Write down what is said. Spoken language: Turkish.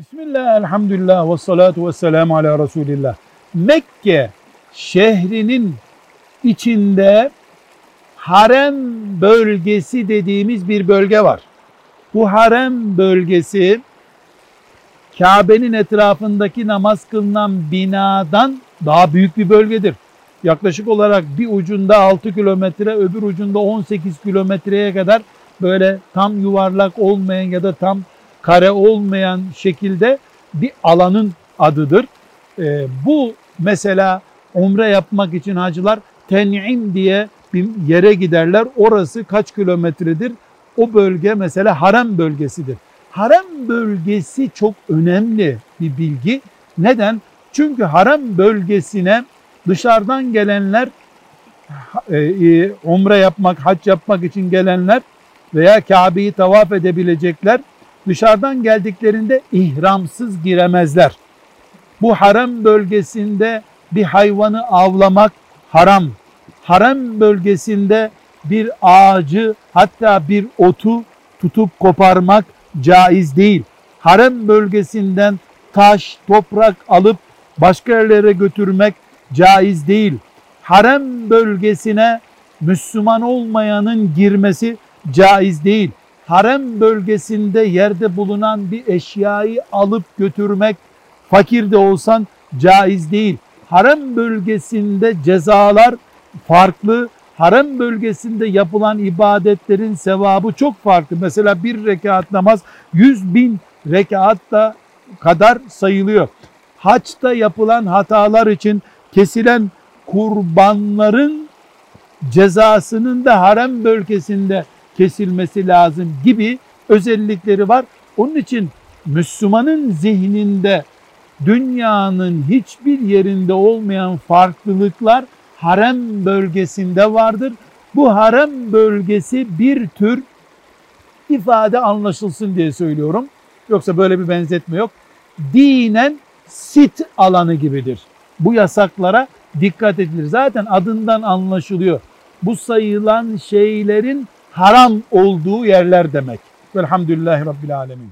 Bismillah, elhamdülillah ve salatu ve selamu ala Resulillah. Mekke şehrinin içinde harem bölgesi dediğimiz bir bölge var. Bu harem bölgesi Kabe'nin etrafındaki namaz kılınan binadan daha büyük bir bölgedir. Yaklaşık olarak bir ucunda 6 kilometre, öbür ucunda 18 kilometreye kadar böyle tam yuvarlak olmayan ya da tam kare olmayan şekilde bir alanın adıdır. Ee, bu mesela umre yapmak için hacılar Ten'im diye bir yere giderler. Orası kaç kilometredir? O bölge mesela harem bölgesidir. Harem bölgesi çok önemli bir bilgi. Neden? Çünkü harem bölgesine dışarıdan gelenler e, e, umre yapmak, hac yapmak için gelenler veya Kabe'yi tavaf edebilecekler dışarıdan geldiklerinde ihramsız giremezler. Bu harem bölgesinde bir hayvanı avlamak haram. Harem bölgesinde bir ağacı hatta bir otu tutup koparmak caiz değil. Harem bölgesinden taş, toprak alıp başka yerlere götürmek caiz değil. Harem bölgesine Müslüman olmayanın girmesi caiz değil. Harem bölgesinde yerde bulunan bir eşyayı alıp götürmek fakir de olsan caiz değil. Harem bölgesinde cezalar farklı. Harem bölgesinde yapılan ibadetlerin sevabı çok farklı. Mesela bir rekat namaz 100 bin rekat da kadar sayılıyor. Haçta yapılan hatalar için kesilen kurbanların cezasının da harem bölgesinde kesilmesi lazım gibi özellikleri var. Onun için Müslümanın zihninde dünyanın hiçbir yerinde olmayan farklılıklar harem bölgesinde vardır. Bu harem bölgesi bir tür ifade anlaşılsın diye söylüyorum. Yoksa böyle bir benzetme yok. Dinen sit alanı gibidir. Bu yasaklara dikkat edilir. Zaten adından anlaşılıyor. Bu sayılan şeylerin haram olduğu yerler demek. Velhamdülillahi Rabbil Alemin.